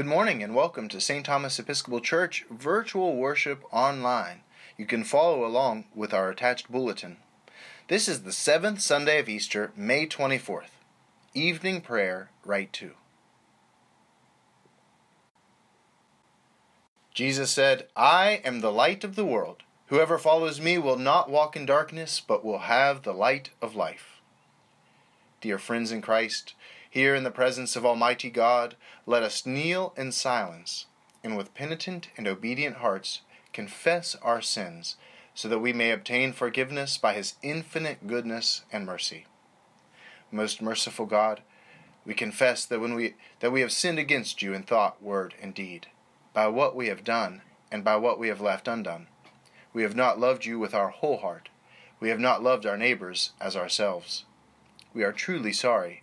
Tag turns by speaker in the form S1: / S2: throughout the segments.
S1: Good morning and welcome to St. Thomas Episcopal Church Virtual Worship Online. You can follow along with our attached bulletin. This is the seventh Sunday of Easter, May 24th. Evening Prayer, Rite 2. Jesus said, I am the light of the world. Whoever follows me will not walk in darkness, but will have the light of life. Dear friends in Christ, here in the presence of Almighty God, let us kneel in silence and with penitent and obedient hearts confess our sins, so that we may obtain forgiveness by His infinite goodness and mercy. Most merciful God, we confess that when we that we have sinned against you in thought, word, and deed, by what we have done and by what we have left undone. We have not loved you with our whole heart. We have not loved our neighbors as ourselves. We are truly sorry,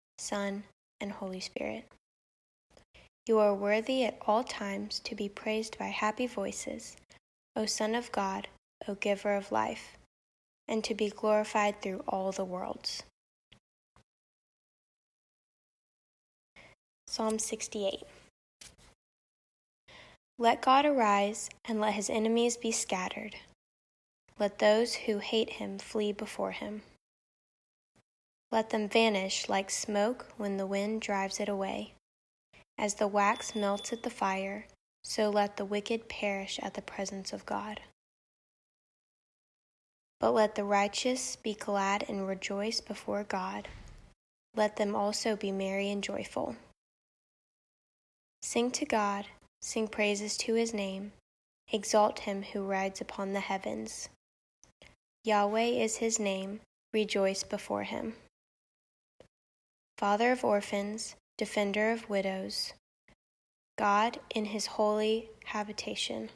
S2: Son, and Holy Spirit. You are worthy at all times to be praised by happy voices, O Son of God, O Giver of life, and to be glorified through all the worlds. Psalm 68 Let God arise, and let his enemies be scattered. Let those who hate him flee before him. Let them vanish like smoke when the wind drives it away. As the wax melts at the fire, so let the wicked perish at the presence of God. But let the righteous be glad and rejoice before God. Let them also be merry and joyful. Sing to God, sing praises to his name, exalt him who rides upon the heavens. Yahweh is his name, rejoice before him. Father of orphans, defender of widows, God in his holy habitation.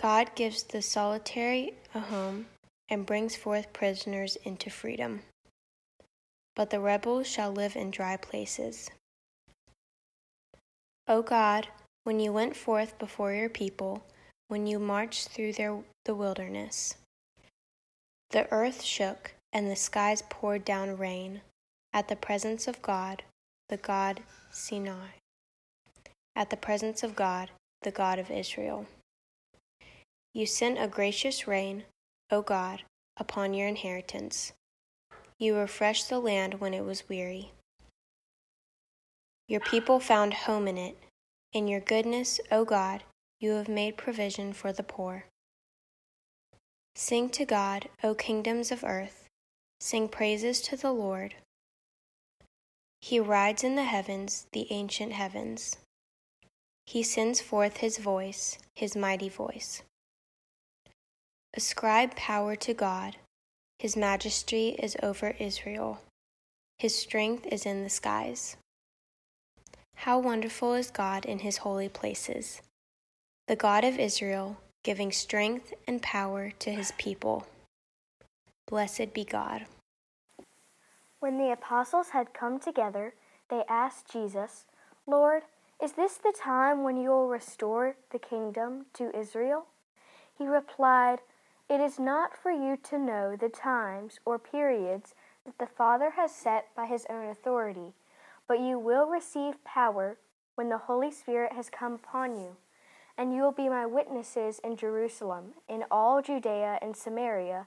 S2: God gives the solitary a home and brings forth prisoners into freedom. But the rebels shall live in dry places. O God, when you went forth before your people, when you marched through their, the wilderness, the earth shook and the skies poured down rain at the presence of God, the God Sinai, at the presence of God, the God of Israel. You sent a gracious rain, O God, upon your inheritance. You refreshed the land when it was weary. Your people found home in it. In your goodness, O God, you have made provision for the poor. Sing to God, O kingdoms of earth. Sing praises to the Lord. He rides in the heavens, the ancient heavens. He sends forth his voice, his mighty voice. Ascribe power to God. His majesty is over Israel. His strength is in the skies. How wonderful is God in his holy places, the God of Israel, giving strength and power to his people. Blessed be God.
S3: When the apostles had come together, they asked Jesus, Lord, is this the time when you will restore the kingdom to Israel? He replied, It is not for you to know the times or periods that the Father has set by his own authority, but you will receive power when the Holy Spirit has come upon you and you will be my witnesses in Jerusalem, in all Judea and Samaria,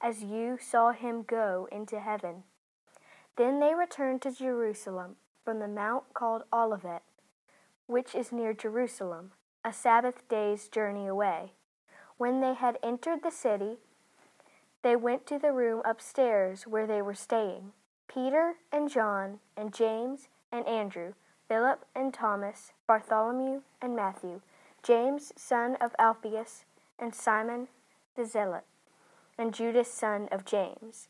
S3: as you saw him go into heaven. Then they returned to Jerusalem from the mount called Olivet, which is near Jerusalem, a Sabbath day's journey away. When they had entered the city, they went to the room upstairs where they were staying. Peter and John and James and Andrew, Philip and Thomas, Bartholomew and Matthew, James son of Alphaeus, and Simon the Zealot, and Judas son of James.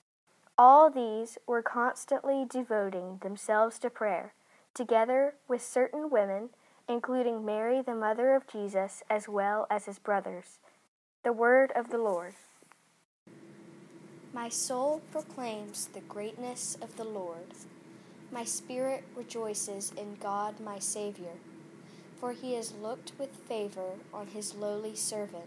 S3: All these were constantly devoting themselves to prayer, together with certain women, including Mary, the mother of Jesus, as well as his brothers. The word of the Lord.
S2: My soul proclaims the greatness of the Lord. My spirit rejoices in God my Savior, for he has looked with favor on his lowly servant.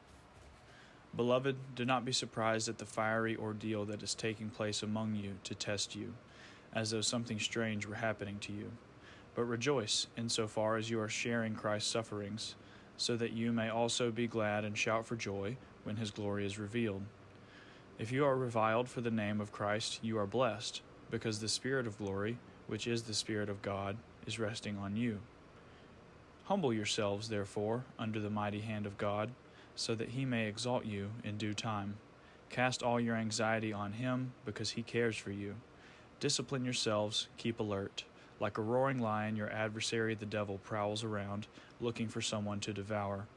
S4: Beloved, do not be surprised at the fiery ordeal that is taking place among you to test you, as though something strange were happening to you. But rejoice in so far as you are sharing Christ's sufferings, so that you may also be glad and shout for joy when his glory is revealed. If you are reviled for the name of Christ, you are blessed, because the Spirit of glory, which is the Spirit of God, is resting on you. Humble yourselves, therefore, under the mighty hand of God so that he may exalt you in due time. Cast all your anxiety on him, because he cares for you. Discipline yourselves, keep alert. Like a roaring lion, your adversary the devil prowls around, looking for someone to devour.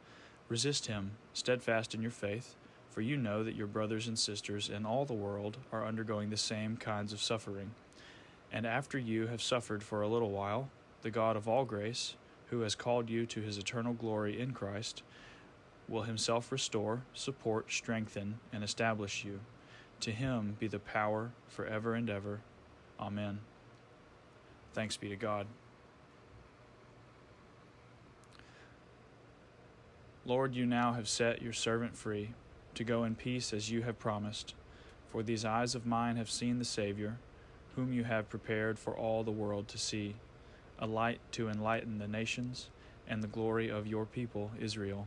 S4: Resist him, steadfast in your faith, for you know that your brothers and sisters in all the world are undergoing the same kinds of suffering. And after you have suffered for a little while, the God of all grace, who has called you to his eternal glory in Christ, will himself restore, support, strengthen, and establish you. To him be the power forever and ever. Amen. Thanks be to God. Lord, you now have set your servant free to go in peace as you have promised. For these eyes of mine have seen the Savior, whom you have prepared for all the world to see, a light to enlighten the nations, and the glory of your people, Israel.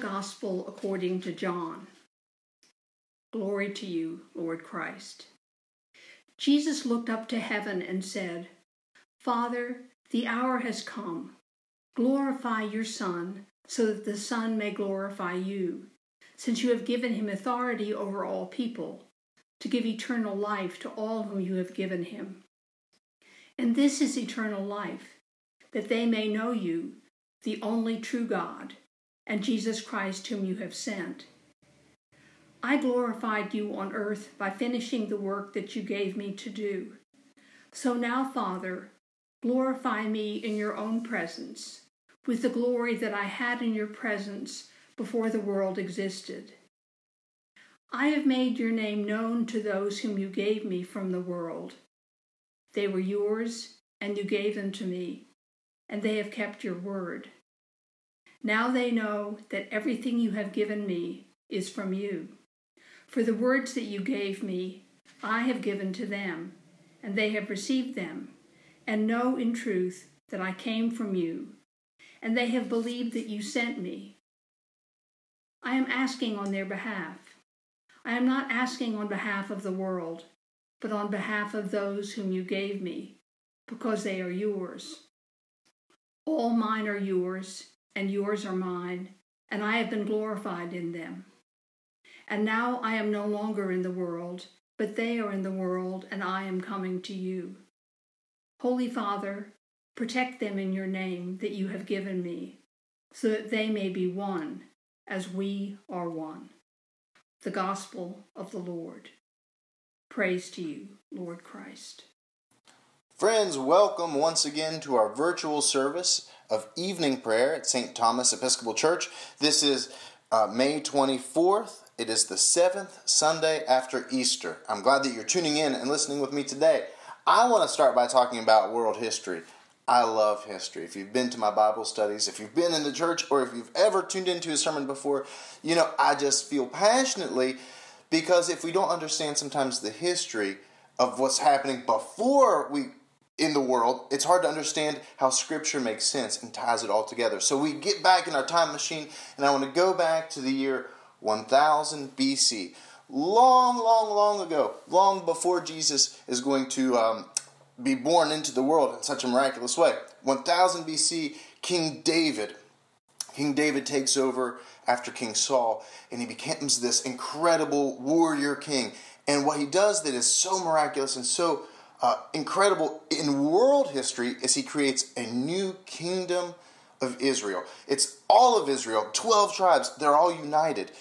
S5: Gospel according to John. Glory to you, Lord Christ. Jesus looked up to heaven and said, Father, the hour has come. Glorify your Son, so that the Son may glorify you, since you have given him authority over all people, to give eternal life to all whom you have given him. And this is eternal life, that they may know you, the only true God and Jesus Christ, whom you have sent. I glorified you on earth by finishing the work that you gave me to do. So now, Father, glorify me in your own presence, with the glory that I had in your presence before the world existed. I have made your name known to those whom you gave me from the world. They were yours, and you gave them to me, and they have kept your word. Now they know that everything you have given me is from you. For the words that you gave me, I have given to them, and they have received them, and know in truth that I came from you, and they have believed that you sent me. I am asking on their behalf. I am not asking on behalf of the world, but on behalf of those whom you gave me, because they are yours. All mine are yours and yours are mine, and I have been glorified in them. And now I am no longer in the world, but they are in the world, and I am coming to you. Holy Father, protect them in your name that you have given me, so that they may be one, as we are one. The Gospel of the Lord. Praise to you, Lord Christ.
S1: Friends, welcome once again to our virtual service of evening prayer at St. Thomas Episcopal Church. This is uh, May 24th. It is the seventh Sunday after Easter. I'm glad that you're tuning in and listening with me today. I want to start by talking about world history. I love history. If you've been to my Bible studies, if you've been in the church, or if you've ever tuned into a sermon before, you know, I just feel passionately because if we don't understand sometimes the history of what's happening before we in the world, it's hard to understand how Scripture makes sense and ties it all together. So we get back in our time machine, and I want to go back to the year 1000 BC. Long, long, long ago, long before Jesus is going to um, be born into the world in such a miraculous way. 1000 BC, King David. King David takes over after King Saul, and he becomes this incredible warrior king. And what he does that is so miraculous and so uh, incredible in world history is he creates a new kingdom of Israel. It's all of Israel, 12 tribes, they're all united.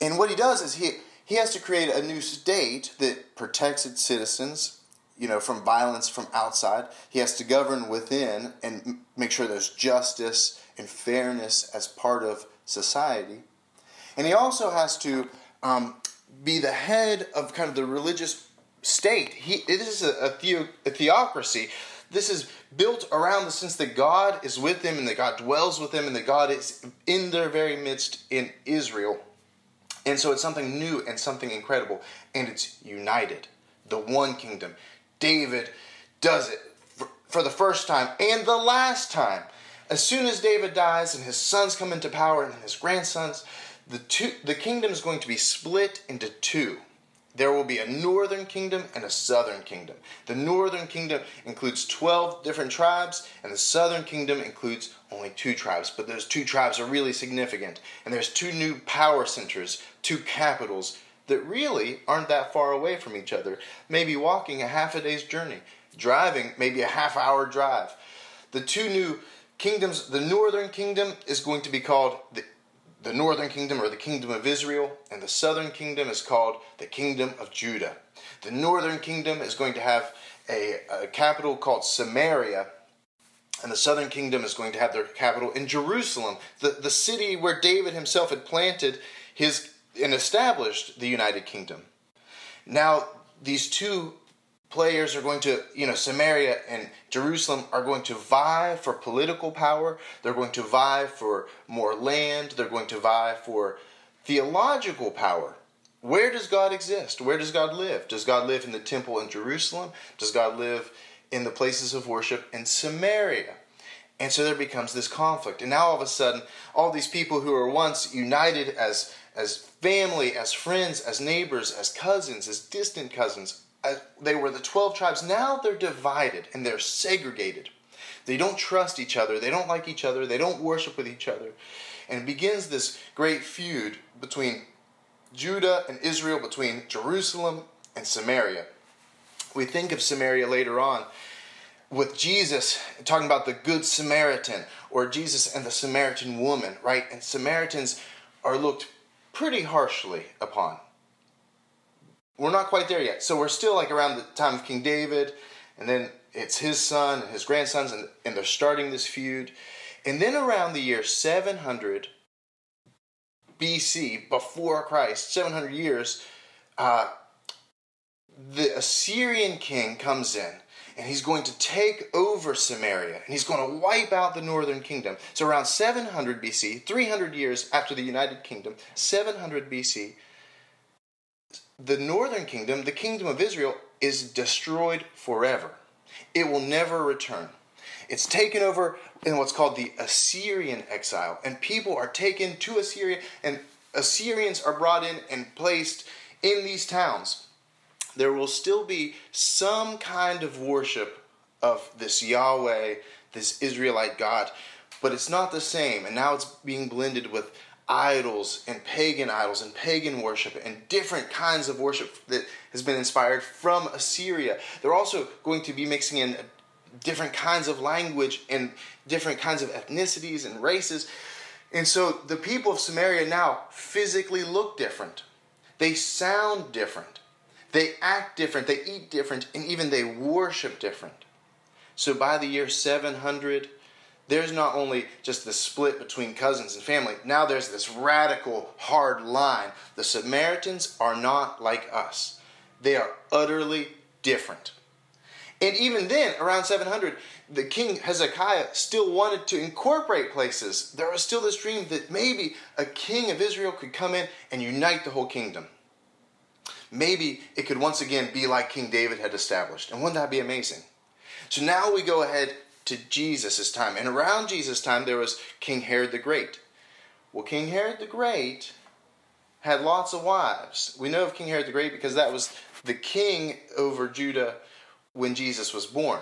S1: And what he does is he, he has to create a new state that protects its citizens, you know, from violence from outside. He has to govern within and make sure there's justice and fairness as part of society. And he also has to um, be the head of kind of the religious state. He, this is a, a, theo, a theocracy. This is built around the sense that God is with them and that God dwells with them and that God is in their very midst in Israel. And so it's something new and something incredible. And it's united. The one kingdom. David does it for, for the first time and the last time. As soon as David dies and his sons come into power and his grandsons, the, two, the kingdom is going to be split into two there will be a northern kingdom and a southern kingdom. The northern kingdom includes 12 different tribes, and the southern kingdom includes only two tribes. But those two tribes are really significant. And there's two new power centers, two capitals that really aren't that far away from each other. Maybe walking a half a day's journey, driving maybe a half hour drive. The two new kingdoms, the northern kingdom is going to be called the the northern kingdom or the kingdom of Israel, and the southern kingdom is called the kingdom of Judah. The northern kingdom is going to have a, a, capital called Samaria, and the southern kingdom is going to have their capital in Jerusalem, the, the city where David himself had planted his and established the United Kingdom. Now, these two players are going to, you know, Samaria and Jerusalem are going to vie for political power. They're going to vie for more land. They're going to vie for theological power. Where does God exist? Where does God live? Does God live in the temple in Jerusalem? Does God live in the places of worship in Samaria? And so there becomes this conflict. And now all of a sudden, all these people who were once united as, as family, as friends, as neighbors, as cousins, as distant cousins, as they were the 12 tribes, now they're divided and they're segregated. They don't trust each other, they don't like each other, they don't worship with each other. And it begins this great feud between Judah and Israel, between Jerusalem and Samaria. We think of Samaria later on with Jesus talking about the Good Samaritan or Jesus and the Samaritan woman, right? And Samaritans are looked pretty harshly upon. We're not quite there yet. So we're still like around the time of King David, and then it's his son and his grandsons, and, and they're starting this feud. And then around the year 700 BC, before Christ, 700 years, uh, the Assyrian king comes in and he's going to take over Samaria and he's going to wipe out the northern kingdom. So, around 700 BC, 300 years after the United Kingdom, 700 BC, the northern kingdom, the kingdom of Israel, is destroyed forever. It will never return. It's taken over in what's called the Assyrian exile, and people are taken to Assyria, and Assyrians are brought in and placed in these towns there will still be some kind of worship of this Yahweh, this Israelite God, but it's not the same. And now it's being blended with idols and pagan idols and pagan worship and different kinds of worship that has been inspired from Assyria. They're also going to be mixing in different kinds of language and different kinds of ethnicities and races. And so the people of Samaria now physically look different. They sound different. They act different, they eat different, and even they worship different. So by the year 700, there's not only just the split between cousins and family, now there's this radical, hard line. The Samaritans are not like us, they are utterly different. And even then, around 700, the king Hezekiah still wanted to incorporate places. There was still this dream that maybe a king of Israel could come in and unite the whole kingdom maybe it could once again be like King David had established. And wouldn't that be amazing? So now we go ahead to Jesus' time. And around Jesus' time, there was King Herod the Great. Well, King Herod the Great had lots of wives. We know of King Herod the Great because that was the king over Judah when Jesus was born.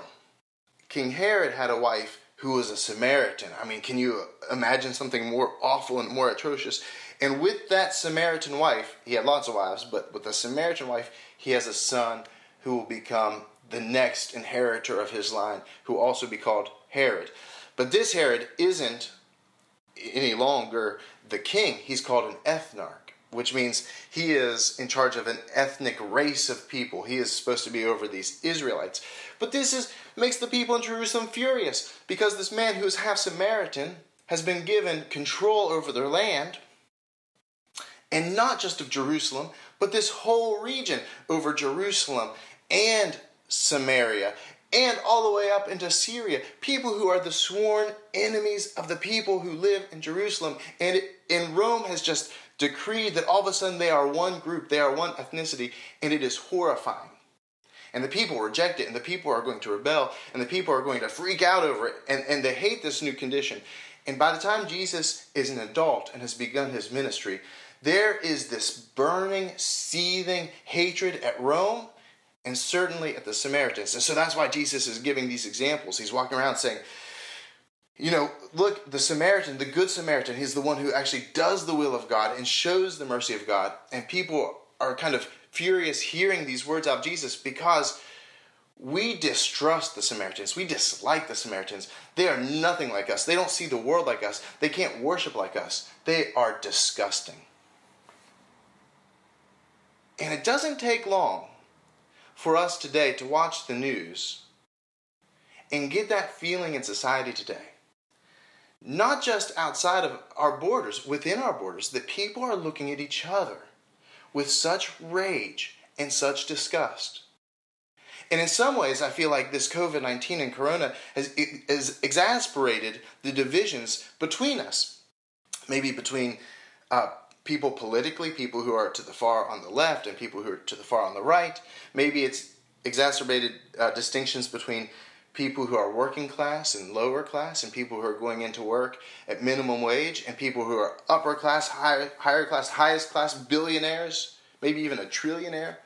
S1: King Herod had a wife who was a Samaritan. I mean, can you imagine something more awful and more atrocious? And with that Samaritan wife, he had lots of wives, but with the Samaritan wife, he has a son who will become the next inheritor of his line, who also be called Herod. But this Herod isn't any longer the king, he's called an ethnarch, which means he is in charge of an ethnic race of people. He is supposed to be over these Israelites. But this is makes the people in Jerusalem furious because this man who is half Samaritan has been given control over their land and not just of Jerusalem, but this whole region over Jerusalem and Samaria and all the way up into Syria. People who are the sworn enemies of the people who live in Jerusalem. And, and Rome has just decreed that all of a sudden they are one group, they are one ethnicity, and it is horrifying. And the people reject it, and the people are going to rebel, and the people are going to freak out over it, and, and they hate this new condition. And by the time Jesus is an adult and has begun his ministry, there is this burning, seething hatred at Rome and certainly at the Samaritans. And so that's why Jesus is giving these examples. He's walking around saying, you know, look, the Samaritan, the good Samaritan, he's the one who actually does the will of God and shows the mercy of God. And people are kind of furious hearing these words out of Jesus because we distrust the Samaritans. We dislike the Samaritans. They are nothing like us. They don't see the world like us. They can't worship like us. They are disgusting. And it doesn't take long for us today to watch the news and get that feeling in society today. Not just outside of our borders, within our borders, that people are looking at each other with such rage and such disgust. And in some ways, I feel like this COVID 19 and Corona has, has exasperated the divisions between us. Maybe between uh, people politically, people who are to the far on the left and people who are to the far on the right. Maybe it's exacerbated uh, distinctions between people who are working class and lower class, and people who are going into work at minimum wage, and people who are upper class, higher, higher class, highest class billionaires, maybe even a trillionaire.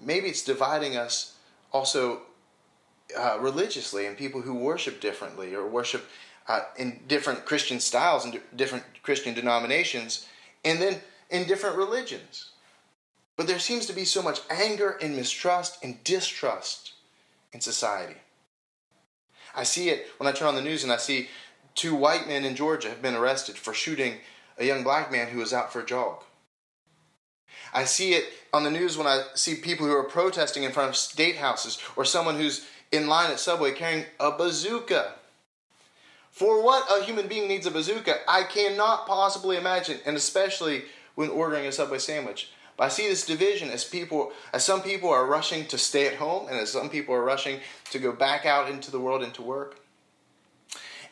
S1: Maybe it's dividing us also uh, religiously and people who worship differently or worship uh, in different Christian styles and different Christian denominations, and then in different religions. But there seems to be so much anger and mistrust and distrust in society. I see it when I turn on the news and I see two white men in Georgia have been arrested for shooting a young black man who was out for a jog. I see it on the news when I see people who are protesting in front of state houses or someone who's in line at Subway carrying a bazooka. For what a human being needs a bazooka, I cannot possibly imagine, and especially when ordering a Subway sandwich. But I see this division as people, as some people are rushing to stay at home, and as some people are rushing to go back out into the world and to work.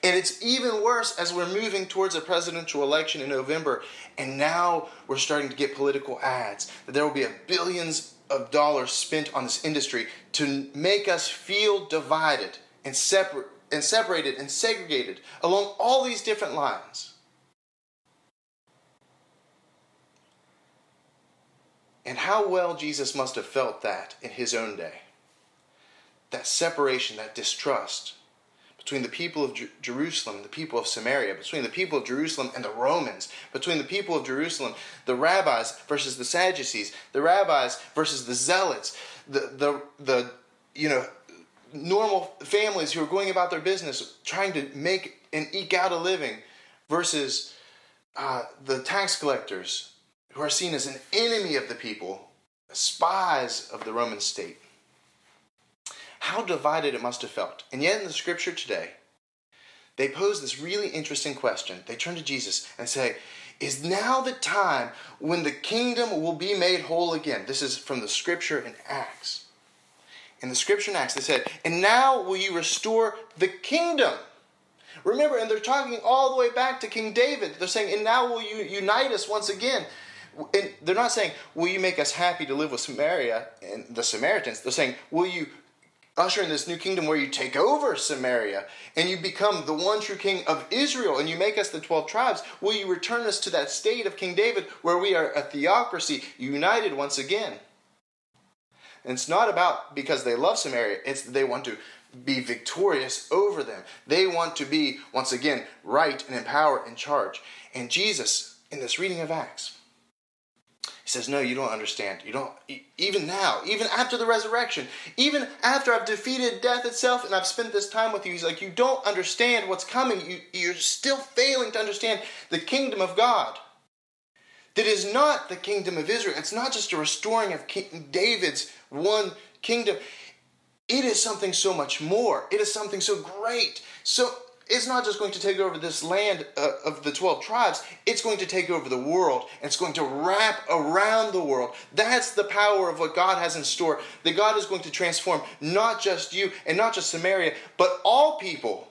S1: And it's even worse as we're moving towards a presidential election in November, and now we're starting to get political ads that there will be a billions of dollars spent on this industry to make us feel divided and separate and separated and segregated along all these different lines. And how well Jesus must have felt that in his own day. That separation, that distrust between the people of Jerusalem the people of Samaria, between the people of Jerusalem and the Romans, between the people of Jerusalem, the rabbis versus the Sadducees, the rabbis versus the zealots, the, the, the you know, normal families who are going about their business trying to make and eke out a living versus uh, the tax collectors who are seen as an enemy of the people, spies of the Roman state. How divided it must have felt. And yet, in the scripture today, they pose this really interesting question. They turn to Jesus and say, Is now the time when the kingdom will be made whole again? This is from the scripture in Acts. In the scripture in Acts, they said, And now will you restore the kingdom? Remember, and they're talking all the way back to King David. They're saying, And now will you unite us once again? And they're not saying, Will you make us happy to live with Samaria and the Samaritans? They're saying, Will you usher in this new kingdom where you take over Samaria and you become the one true king of Israel and you make us the 12 tribes? Will you return us to that state of King David where we are a theocracy united once again? And it's not about because they love Samaria, it's they want to be victorious over them. They want to be, once again, right and in power and charge. And Jesus, in this reading of Acts, he says, No, you don't understand. You don't, even now, even after the resurrection, even after I've defeated death itself and I've spent this time with you, he's like, You don't understand what's coming. You, you're still failing to understand the kingdom of God. That is not the kingdom of Israel. It's not just a restoring of King David's one kingdom. It is something so much more. It is something so great. So it's not just going to take over this land uh, of the 12 tribes, it's going to take over the world it's going to wrap around the world. That's the power of what God has in store. That God is going to transform not just you and not just Samaria, but all people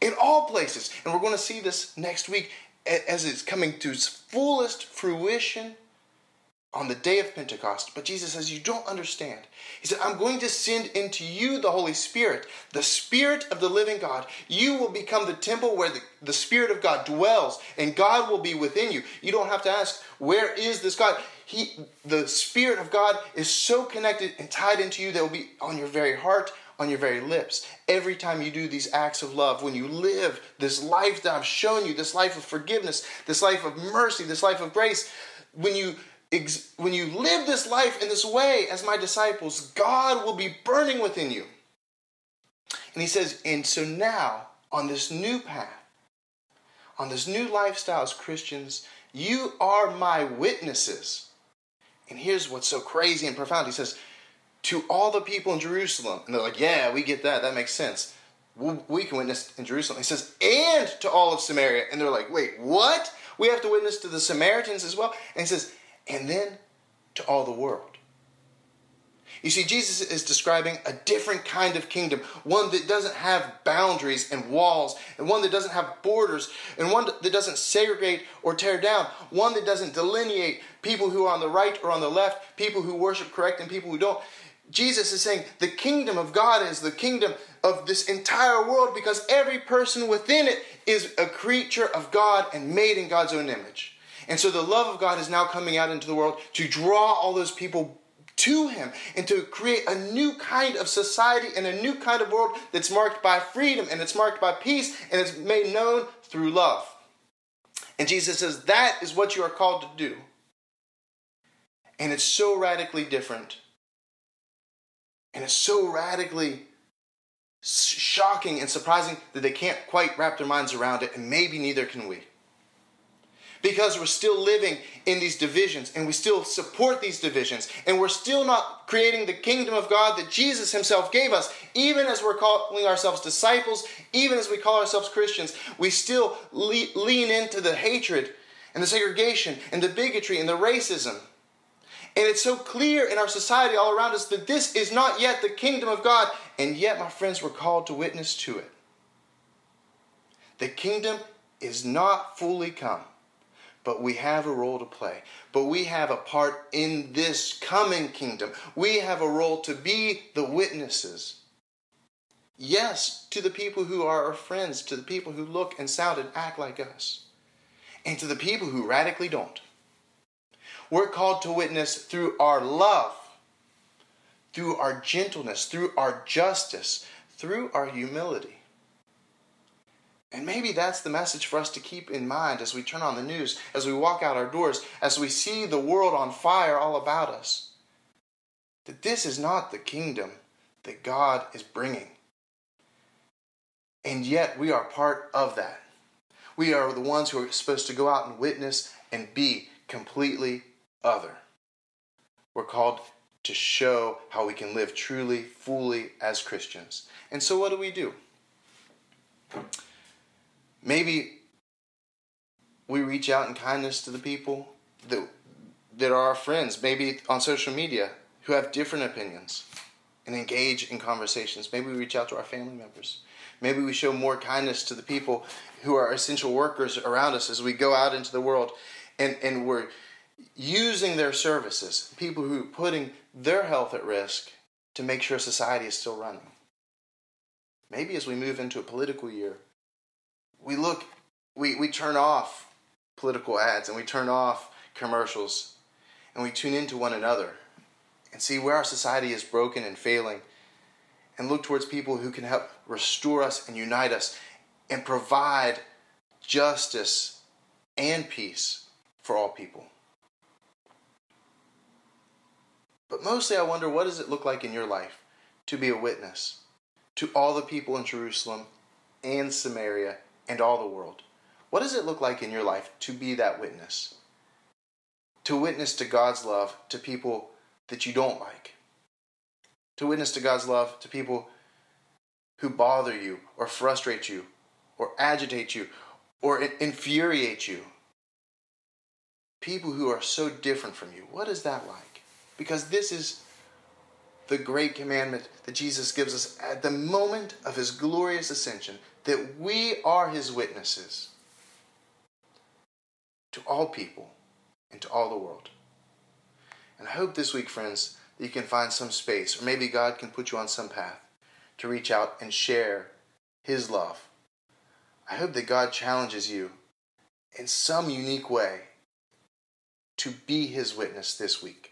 S1: in all places. And we're going to see this next week as it's coming to its fullest fruition on the day of Pentecost. But Jesus says, You don't understand. He said, I'm going to send into you the Holy Spirit, the Spirit of the living God. You will become the temple where the, the Spirit of God dwells, and God will be within you. You don't have to ask, Where is this God? He, the Spirit of God is so connected and tied into you that will be on your very heart, on your very lips. Every time you do these acts of love, when you live this life that I've shown you, this life of forgiveness, this life of mercy, this life of grace, when you when you live this life in this way as my disciples, God will be burning within you. And he says, and so now, on this new path, on this new lifestyle as Christians, you are my witnesses. And here's what's so crazy and profound. He says, to all the people in Jerusalem. And they're like, yeah, we get that. That makes sense. We can witness in Jerusalem. He says, and to all of Samaria. And they're like, wait, what? We have to witness to the Samaritans as well? And he says, and then to all the world. You see, Jesus is describing a different kind of kingdom, one that doesn't have boundaries and walls, and one that doesn't have borders, and one that doesn't segregate or tear down, one that doesn't delineate people who are on the right or on the left, people who worship correct and people who don't. Jesus is saying the kingdom of God is the kingdom of this entire world because every person within it is a creature of God and made in God's own image. And so the love of God is now coming out into the world to draw all those people to Him and to create a new kind of society and a new kind of world that's marked by freedom and it's marked by peace and it's made known through love. And Jesus says that is what you are called to do. And it's so radically different and it's so radically shocking and surprising that they can't quite wrap their minds around it, and maybe neither can we. Because we're still living in these divisions and we still support these divisions, and we're still not creating the kingdom of God that Jesus Himself gave us. Even as we're calling ourselves disciples, even as we call ourselves Christians, we still lean into the hatred and the segregation and the bigotry and the racism and it's so clear in our society all around us that this is not yet the kingdom of God. And yet, my friends, we're called to witness to it. The kingdom is not fully come, but we have a role to play. But we have a part in this coming kingdom. We have a role to be the witnesses. Yes, to the people who are our friends, to the people who look and sound and act like us, and to the people who radically don't. We're called to witness through our love, through our gentleness, through our justice, through our humility. And maybe that's the message for us to keep in mind as we turn on the news, as we walk out our doors, as we see the world on fire all about us. That this is not the kingdom that God is bringing. And yet we are part of that. We are the ones who are supposed to go out and witness and be completely other. We're called to show how we can live truly, fully as Christians. And so, what do we do? Maybe we reach out in kindness to the people that, that are our friends, maybe on social media, who have different opinions and engage in conversations. Maybe we reach out to our family members. Maybe we show more kindness to the people who are essential workers around us as we go out into the world and, and we're using their services, people who are putting their health at risk to make sure society is still running. Maybe as we move into a political year, we look, we, we turn off political ads and we turn off commercials and we tune into one another and see where our society is broken and failing and look towards people who can help restore us and unite us and provide justice and peace for all people. But mostly, I wonder what does it look like in your life to be a witness to all the people in Jerusalem and Samaria and all the world? What does it look like in your life to be that witness? To witness to God's love to people that you don't like. To witness to God's love to people who bother you or frustrate you or agitate you or infuriate you. People who are so different from you. What is that like? Because this is the great commandment that Jesus gives us at the moment of his glorious ascension that we are his witnesses to all people and to all the world. And I hope this week, friends, that you can find some space, or maybe God can put you on some path to reach out and share his love. I hope that God challenges you in some unique way to be his witness this week.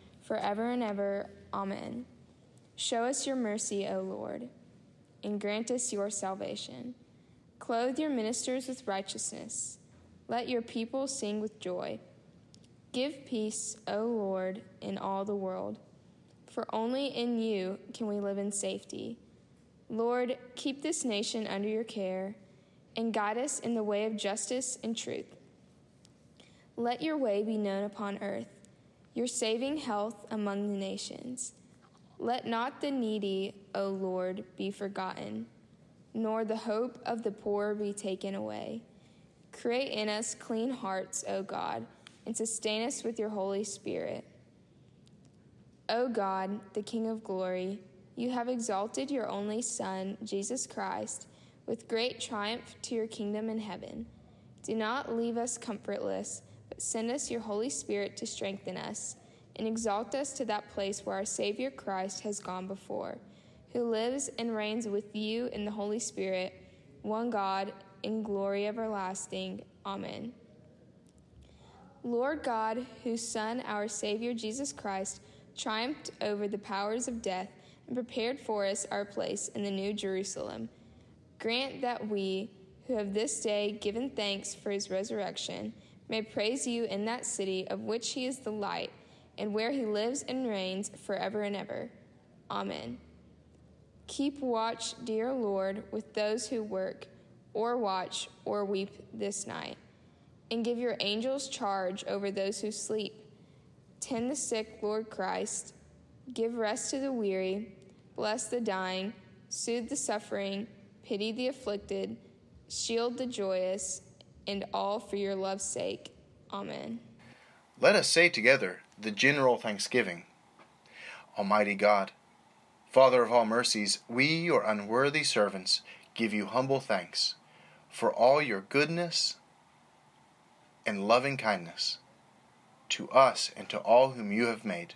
S6: forever and ever. Amen. Show us your mercy, O Lord, and grant us your salvation. Clothe your ministers with righteousness. Let your people sing with joy. Give peace, O Lord, in all the world, for only in you can we live in safety. Lord, keep this nation under your care and guide us in the way of justice and truth. Let your way be known upon earth, your saving health among the nations. Let not the needy, O Lord, be forgotten, nor the hope of the poor be taken away. Create in us clean hearts, O God, and sustain us with your Holy Spirit. O God, the King of glory, you have exalted your only Son, Jesus Christ, with great triumph to your kingdom in heaven. Do not leave us comfortless, but send us your Holy Spirit to strengthen us and exalt us to that place where our Savior Christ has gone before, who lives and reigns with you in the Holy Spirit, one God, in glory everlasting. Amen. Lord God, whose Son, our Savior Jesus Christ, triumphed over the powers of death and prepared for us our place in the New Jerusalem, grant that we, who have this day given thanks for his resurrection, may praise you in that city of which he is the light and where he lives and reigns forever and ever. Amen. Keep watch, dear Lord, with those who work, or watch, or weep this night, and give your angels charge over those who sleep. Tend the sick, Lord Christ. Give rest to the weary. Bless the dying. Soothe the suffering. Pity the afflicted. Shield the joyous. And all for your love's sake. Amen.
S1: Let us say together the general thanksgiving. Almighty God, Father of all mercies, we, your unworthy servants, give you humble thanks for all your goodness and loving kindness to us and to all whom you have made.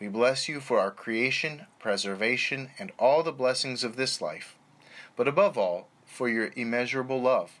S1: We bless you for our creation, preservation, and all the blessings of this life, but above all, for your immeasurable love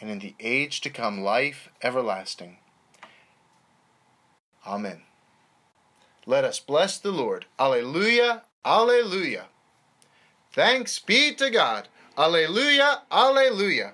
S1: and in the age to come life everlasting. Amen. Let us bless the Lord. Alleluia, Alleluia. Thanks be to God. Alleluia, Alleluia.